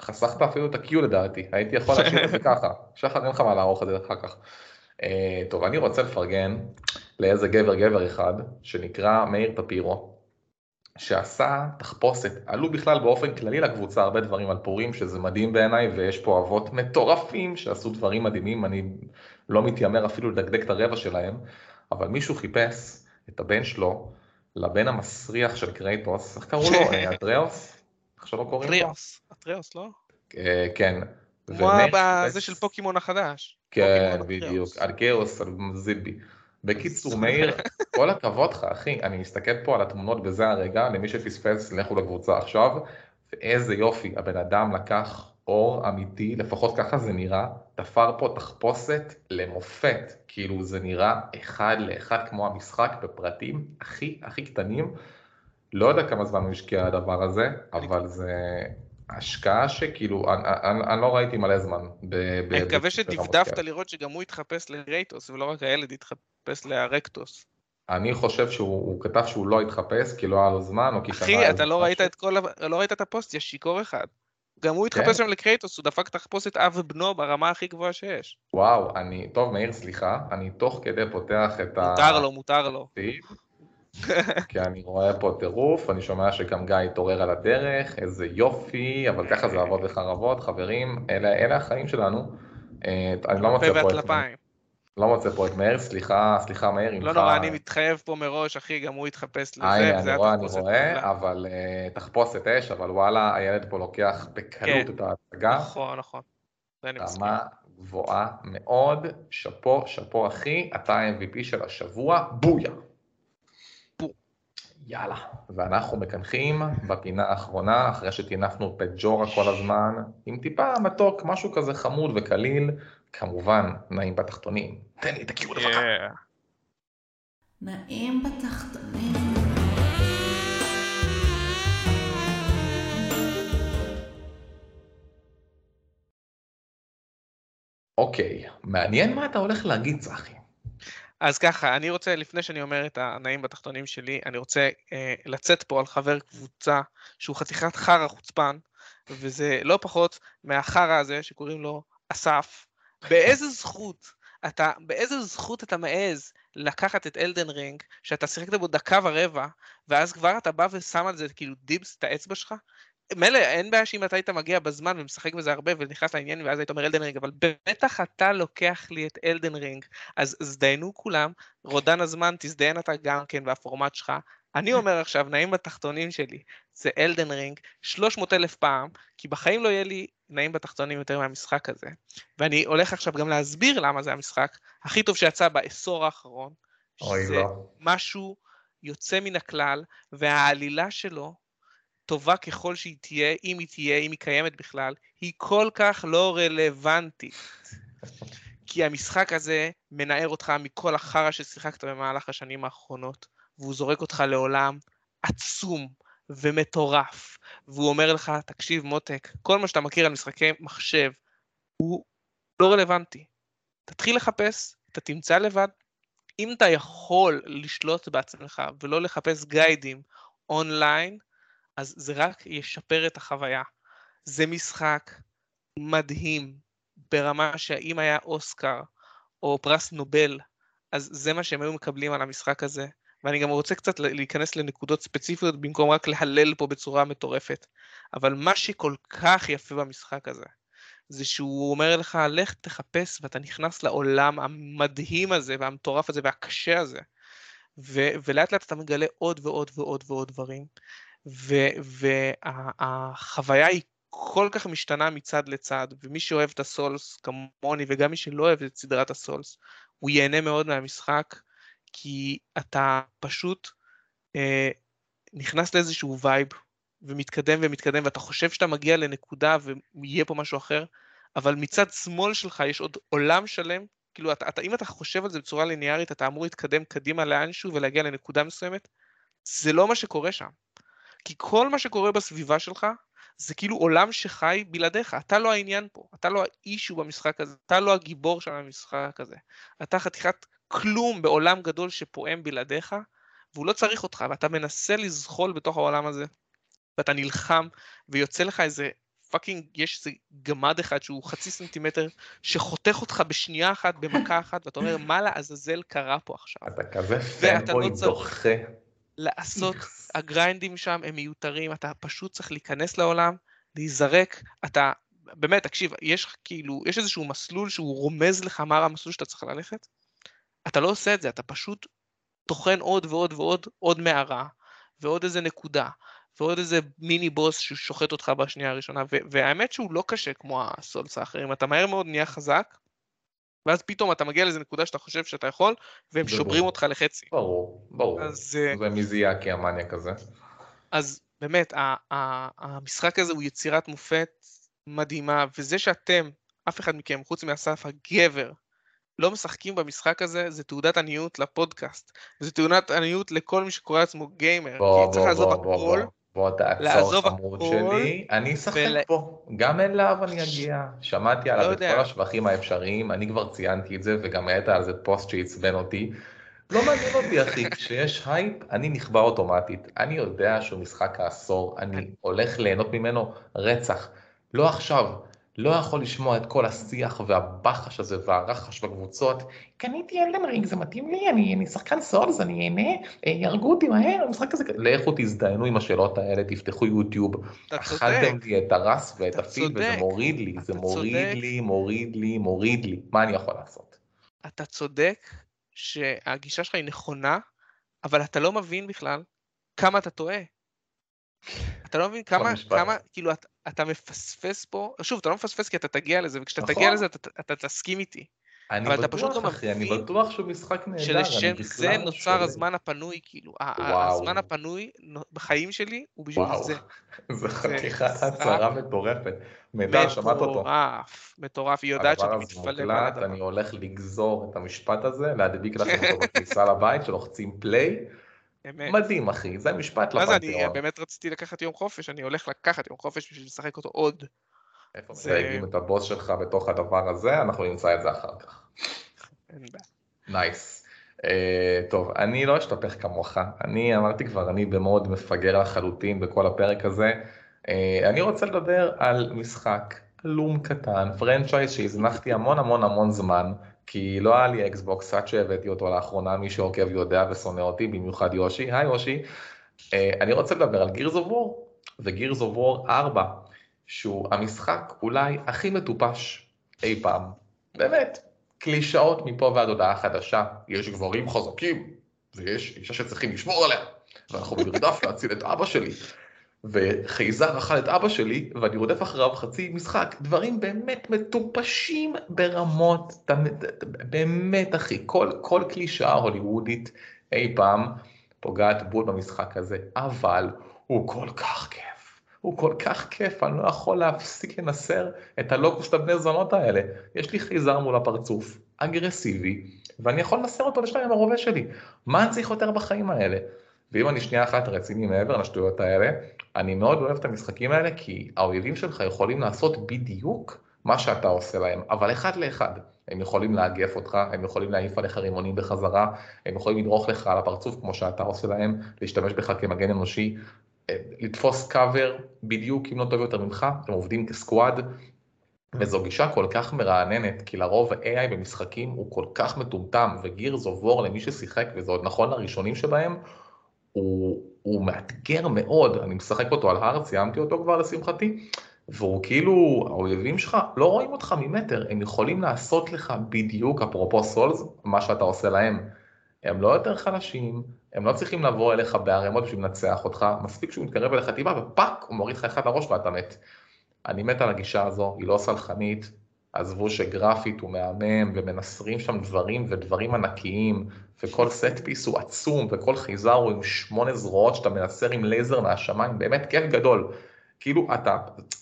חסכת אפילו את ה-Q לדעתי, הייתי יכול להשאיר את זה ככה. שחר, אין לך מה לערוך את זה אחר כך. Uh, טוב, אני רוצה לפרגן לאיזה גבר גבר אחד, שנקרא מאיר טפירו. שעשה תחפושת, עלו בכלל באופן כללי לקבוצה הרבה דברים על פורים שזה מדהים בעיניי ויש פה אבות מטורפים שעשו דברים מדהימים, אני לא מתיימר אפילו לדקדק את הרבע שלהם, אבל מישהו חיפש את הבן שלו לבן המסריח של קרייטוס, איך קראו לו? אטריאוס? איך שלא קוראים לו? אטריאוס, אטריאוס לא? אה, כן. כמו בזה של פוקימון החדש. כן, בדיוק, ארסאוס, זיבי. בקיצור, מאיר, כל הכבוד לך, אחי, אני מסתכל פה על התמונות בזה הרגע, למי שפספס, לכו לקבוצה עכשיו, ואיזה יופי, הבן אדם לקח אור אמיתי, לפחות ככה זה נראה, תפר פה תחפושת למופת, כאילו זה נראה אחד לאחד כמו המשחק בפרטים הכי הכי קטנים, לא יודע כמה זמן הוא השקיע הדבר הזה, אבל זה השקעה שכאילו, אני, אני, אני לא ראיתי מלא זמן. אני מקווה שדפדפת לראות שגם הוא התחפש לרייטוס, ולא רק הילד התחפש לארקטוס. אני חושב שהוא כתב שהוא לא התחפש כי לא היה לו זמן או כי אחי, אתה לא ראית את כל, לא ראית את הפוסט, יש שיכור אחד. גם הוא התחפש כן. שם לקרייטוס, הוא דפק תחפושת אב ובנו ברמה הכי גבוהה שיש. וואו, אני, טוב מאיר, סליחה, אני תוך כדי פותח את ה... מותר לו, מותר לו. כי אני רואה פה טירוף, אני שומע שגם גיא התעורר על הדרך, איזה יופי, אבל ככה זה אבות וחרבות, חברים, אלה, אלה החיים שלנו. אה, אני לא מוצא פה את... לא מוצא פה את מאיר, סליחה, סליחה מאיר, לא נורא, אני מתחייב פה מראש, אחי, גם הוא יתחפש לזה, אה, אני רואה, אני רואה, אבל אה, תחפושת אש, אבל וואלה, הילד פה לוקח בקלות כן. את ההצגה. נכון, נכון. רמה גבוהה מאוד, שאפו, שאפו אחי, אתה ה-MVP של השבוע, בויה. יאללה. ואנחנו מקנחים בפינה האחרונה, אחרי שטינפנו פג'ורה כל הזמן, עם טיפה מתוק, משהו כזה חמוד וקליל, כמובן, נעים בתחתונים. תן לי את הקיול לבקה. נעים בתחתונים. אוקיי, מעניין מה אתה הולך להגיד, צחי. אז ככה, אני רוצה, לפני שאני אומר את הנעים בתחתונים שלי, אני רוצה אה, לצאת פה על חבר קבוצה שהוא חתיכת חרא חוצפן, וזה לא פחות מהחרא הזה שקוראים לו אסף. באיזה זכות אתה, באיזה זכות אתה מעז לקחת את Elden Ring, שאתה שיחקת בו דקה ורבע, ואז כבר אתה בא ושם על זה כאילו dibs את האצבע שלך? מילא, אין בעיה שאם אתה היית מגיע בזמן ומשחק בזה הרבה ונכנס לעניין ואז היית אומר Elden Ring, אבל בטח אתה לוקח לי את Elden Ring, אז הזדיינו כולם, רודן הזמן, תזדיין אתה גם כן והפורמט שלך. אני אומר עכשיו, נעים בתחתונים שלי, זה Elden Ring 300 אלף פעם, כי בחיים לא יהיה לי נעים בתחתונים יותר מהמשחק הזה. ואני הולך עכשיו גם להסביר למה זה המשחק הכי טוב שיצא בעשור האחרון, שזה לא. משהו יוצא מן הכלל, והעלילה שלו טובה ככל שהיא תהיה, אם היא תהיה, אם היא קיימת בכלל, היא כל כך לא רלוונטית. כי המשחק הזה מנער אותך מכל החרא ששיחקת במהלך השנים האחרונות, והוא זורק אותך לעולם עצום ומטורף, והוא אומר לך, תקשיב מותק, כל מה שאתה מכיר על משחקי מחשב הוא לא רלוונטי. תתחיל לחפש, אתה תמצא לבד. אם אתה יכול לשלוט בעצמך ולא לחפש גיידים אונליין, אז זה רק ישפר את החוויה. זה משחק מדהים, ברמה שאם היה אוסקר או פרס נובל, אז זה מה שהם היו מקבלים על המשחק הזה. ואני גם רוצה קצת להיכנס לנקודות ספציפיות במקום רק להלל פה בצורה מטורפת. אבל מה שכל כך יפה במשחק הזה, זה שהוא אומר לך, לך תחפש, ואתה נכנס לעולם המדהים הזה, והמטורף הזה, והקשה הזה. ו- ולאט לאט אתה מגלה עוד ועוד ועוד ועוד דברים. והחוויה היא כל כך משתנה מצד לצד, ומי שאוהב את הסולס כמוני, וגם מי שלא אוהב את סדרת הסולס, הוא ייהנה מאוד מהמשחק, כי אתה פשוט אה, נכנס לאיזשהו וייב, ומתקדם ומתקדם, ואתה חושב שאתה מגיע לנקודה ויהיה פה משהו אחר, אבל מצד שמאל שלך יש עוד עולם שלם, כאילו, אתה, אתה, אם אתה חושב על זה בצורה ליניארית, אתה אמור להתקדם קדימה לאנשהו ולהגיע לנקודה מסוימת, זה לא מה שקורה שם. כי כל מה שקורה בסביבה שלך, זה כאילו עולם שחי בלעדיך, אתה לא העניין פה, אתה לא האישו במשחק הזה, אתה לא הגיבור של המשחק הזה. אתה חתיכת כלום בעולם גדול שפועם בלעדיך, והוא לא צריך אותך, ואתה מנסה לזחול בתוך העולם הזה, ואתה נלחם, ויוצא לך איזה fucking, יש איזה גמד אחד שהוא חצי סנטימטר, שחותך אותך בשנייה אחת, במכה אחת, ואתה אומר, מה לעזאזל קרה פה עכשיו? אתה כזה fanboy לא דוחה. לעשות, הגריינדים שם הם מיותרים, אתה פשוט צריך להיכנס לעולם, להיזרק, אתה, באמת, תקשיב, יש כאילו, יש איזשהו מסלול שהוא רומז לך מה המסלול שאתה צריך ללכת, אתה לא עושה את זה, אתה פשוט טוחן עוד ועוד ועוד, עוד מערה, ועוד איזה נקודה, ועוד איזה מיני בוס ששוחט אותך בשנייה הראשונה, והאמת שהוא לא קשה כמו הסולס האחרים, אתה מהר מאוד נהיה חזק, ואז פתאום אתה מגיע לאיזה נקודה שאתה חושב שאתה יכול, והם שוברים אותך לחצי. ברור, ברור. אז... אה, זה מזיע המאניה כזה. אז באמת, המשחק הזה הוא יצירת מופת מדהימה, וזה שאתם, אף אחד מכם, חוץ מאסף הגבר, לא משחקים במשחק הזה, זה תעודת עניות לפודקאסט. זה תעודת עניות לכל מי שקורא לעצמו גיימר. בוא, בוא, בוא, בוא, בוא. בוא תעצור חמוד שלי, אני אשחק ול... פה, גם אליו אני אגיע, שמעתי עליו לא את כל השבחים האפשריים, אני כבר ציינתי את זה וגם העלת על זה פוסט שעצבן אותי, לא מעניין אותי אחי, כשיש הייפ אני נכבה אוטומטית, אני יודע שהוא משחק העשור, אני הולך ליהנות ממנו רצח, לא עכשיו, לא יכול לשמוע את כל השיח והבחש הזה והרחש בקבוצות, קניתי Elden Ring, זה מתאים לי, אני, אני שחקן Souls, אני אהנה, אה, יהרגו אותי מהר, המשחק הזה, לכו תזדיינו עם השאלות האלה, תפתחו יוטיוב, אכלתם לי את הראש ואת הפיל וזה מוריד לי, זה מוריד צודק. לי, מוריד לי, מוריד לי, מה אני יכול לעשות? אתה צודק שהגישה שלך היא נכונה, אבל אתה לא מבין בכלל כמה אתה טועה. אתה לא מבין כמה, כמה, כאילו, אתה מפספס פה, שוב, אתה לא מפספס כי אתה תגיע לזה, וכשאתה נכון. תגיע לזה אתה, אתה תסכים איתי. אני אבל בטוח, אתה לא אחי, אני בטוח שהוא משחק נהדר. שלשם זה נוצר שואל. הזמן הפנוי, כאילו, וואו. הזמן הפנוי בחיים שלי הוא בשביל וואו. זה. זו חתיכת הצהרה מטורפת. מידע, שמעת אותו. מטורף, מטורף, היא יודעת שאתה הדבר. אני הולך לגזור את המשפט הזה, להדביק לכם אותו בכניסה לבית, שלוחצים play. אמת. מדהים אחי, זה משפט לפנתיאון. מה זה, אני באמת רציתי לקחת יום חופש, אני הולך לקחת יום חופש בשביל לשחק אותו עוד. איפה זה... מתייגים את הבוס שלך בתוך הדבר הזה, אנחנו נמצא את זה אחר כך. אין בעיה. nice. אה, טוב, אני לא אשתפך כמוך, אני אמרתי כבר, אני במוד מפגר לחלוטין בכל הפרק הזה. אה, אני רוצה לדבר על משחק לא קטן, franchise שהזנחתי המון המון המון זמן, כי לא היה לי Xbox עד שהבאתי אותו לאחרונה, מי שעוקב יודע ושונא אותי, במיוחד יושי, היי יושי. אה, אני רוצה לדבר על Gears of War, ו Gears of War 4, שהוא המשחק אולי הכי מטופש אי פעם. באמת, קלישאות מפה ועד הודעה חדשה, יש גברים חזקים, ויש אישה שצריכים לשמור עליה, ואנחנו במרדף להציל את אבא שלי. וחייזר אכל את אבא שלי, ואני רודף אחריו חצי משחק, דברים באמת מטופשים ברמות, באמת אחי, כל, כל קלישאה הוליוודית אי פעם פוגעת בול במשחק הזה, אבל הוא כל כך כיף, הוא כל כך כיף, אני לא יכול להפסיק לנסר את הלוקוס לבני זונות האלה. יש לי חייזר מול הפרצוף, אגרסיבי, ואני יכול לנסר אותו לשתיים עם הרובה שלי. מה אני צריך יותר בחיים האלה? ואם אני שנייה אחת רציני מעבר לשטויות האלה, אני מאוד אוהב את המשחקים האלה כי האויבים שלך יכולים לעשות בדיוק מה שאתה עושה להם, אבל אחד לאחד. הם יכולים לאגף אותך, הם יכולים להעיף עליך רימונים בחזרה, הם יכולים לדרוך לך על הפרצוף כמו שאתה עושה להם, להשתמש בך כמגן אנושי, אה, לתפוס קאבר בדיוק אם לא טוב יותר ממך, הם עובדים כסקואד, וזו גישה כל כך מרעננת, כי לרוב AI במשחקים הוא כל כך מטומטם, ו Gears of War למי ששיחק, וזה עוד נכון לראשונים שבהם, הוא, הוא מאתגר מאוד, אני משחק אותו על hard, סיימתי אותו כבר לשמחתי, והוא כאילו, האויבים שלך לא רואים אותך ממטר, הם יכולים לעשות לך בדיוק, אפרופו Souls, מה שאתה עושה להם. הם לא יותר חלשים, הם לא צריכים לבוא אליך בערימות בשביל לנצח אותך, מספיק שהוא מתקרב אליך טיפה ו fuck, הוא מוריד לך אחד לראש ואתה מת. אני מת על הגישה הזו, היא לא סלחנית, עזבו שגרפית הוא מהמם ומנסרים שם דברים ודברים ענקיים וכל set piece הוא עצום וכל חייזר הוא עם שמונה זרועות שאתה מנסר עם לייזר מהשמיים, באמת כיף גדול. כאילו אתה,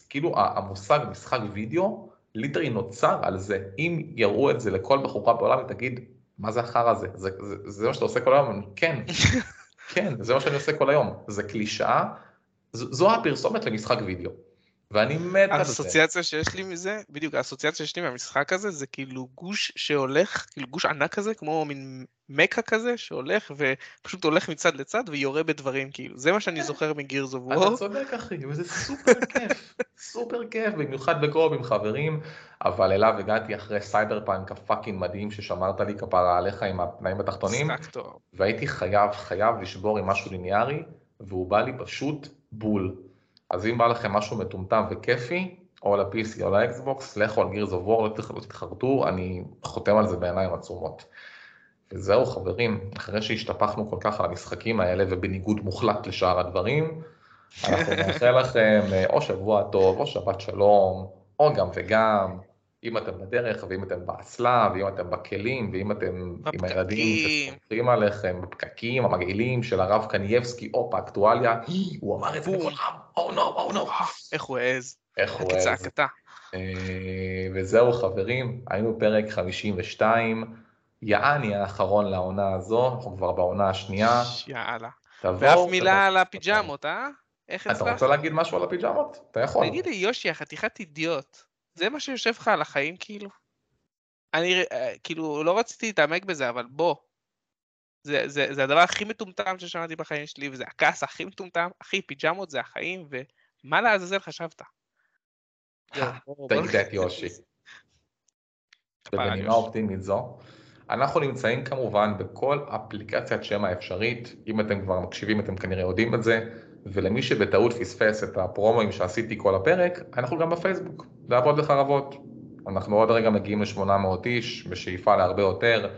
כאילו המושג משחק וידאו literally נוצר על זה, אם יראו את זה לכל בחורה בעולם ותגיד מה זה החרא הזה, זה, זה, זה מה שאתה עושה כל היום, כן, כן, זה מה שאני עושה כל היום, זה קלישאה, זו הפרסומת למשחק וידאו. ואני מת על זה. האסוציאציה שיש לי מזה, בדיוק, האסוציאציה שיש לי מהמשחק הזה, זה כאילו גוש שהולך, כאילו גוש ענק כזה, כמו מין mecha כזה, שהולך ופשוט הולך מצד לצד ויורה בדברים, כאילו. זה מה שאני כן. זוכר מ Gears of War. אתה צודק, אחי, וזה סופר כיף, סופר כיף, במיוחד ב co-op עם חברים, אבל אליו הגעתי אחרי Cyberpunk ה fucking מדהים ששמרת לי כפרה עליך עם התנאים התחתונים, והייתי חייב, חייב לשבור עם משהו ליניארי, והוא בא לי פשוט בול. אז אם בא לכם משהו מטומטם וכיפי, או ל-PC או ל Xbox, לכו על Gears of War, לא תתחרטו, אני חותם על זה בעיניים עצומות. וזהו חברים, אחרי שהשתפכנו כל כך על המשחקים האלה ובניגוד מוחלט לשאר הדברים, אנחנו נאחל לכם אה, או שבוע טוב, או שבת שלום, או גם וגם, אם אתם בדרך, ואם אתם באסלה, ואם אתם בכלים, ואם אתם בפקקים. עם הילדים שסופרים עליכם, בפקקים המגעילים של הרב קנייבסקי, הופה, אקטואליה, הוא אמר את זה בכל רם, או נו, או נו. איך הוא העז. איך הוא העז. כצעקתה. אה, וזהו חברים, היינו פרק 52, יעני האחרון לעונה הזו, אנחנו כבר בעונה השנייה. יאללה. ואף מילה על הפיג'מות, אה? איך הצלחת? אתה רוצה להגיד משהו על הפיג'מות? אתה יכול. תגיד לי, יושי, החתיכת אידיוט. זה מה שיושב לך על החיים כאילו? אני אה, כאילו לא רציתי להתעמק בזה אבל בוא. זה, זה, זה הדבר הכי מטומטם ששמעתי בחיים שלי, וזה הכעס הכי מטומטם, אחי, פיג'מות זה החיים, ומה לעזאזל חשבת? בוא take that יושי. ובנימה יוש. אופטימית זו, אנחנו נמצאים כמובן בכל אפליקציית שמע אפשרית, אם אתם כבר מקשיבים אתם כנראה יודעים את זה, ולמי שבטעות פספס את הפרומואים שעשיתי כל הפרק, אנחנו גם בפייסבוק, לעבוד לחרבות. אנחנו עוד רגע מגיעים ל-800 איש, בשאיפה להרבה יותר.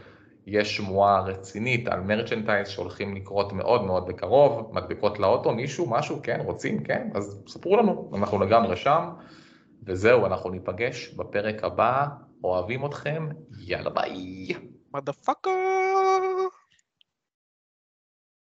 יש שמועה רצינית על מרצ'נטייז שהולכים לקרות מאוד מאוד בקרוב, מדבקות לאוטו, מישהו, משהו, כן, רוצים, כן, אז ספרו לנו, אנחנו לגמרי שם. וזהו, אנחנו ניפגש בפרק הבא, אוהבים אתכם, יאללה ביי. motherfucker!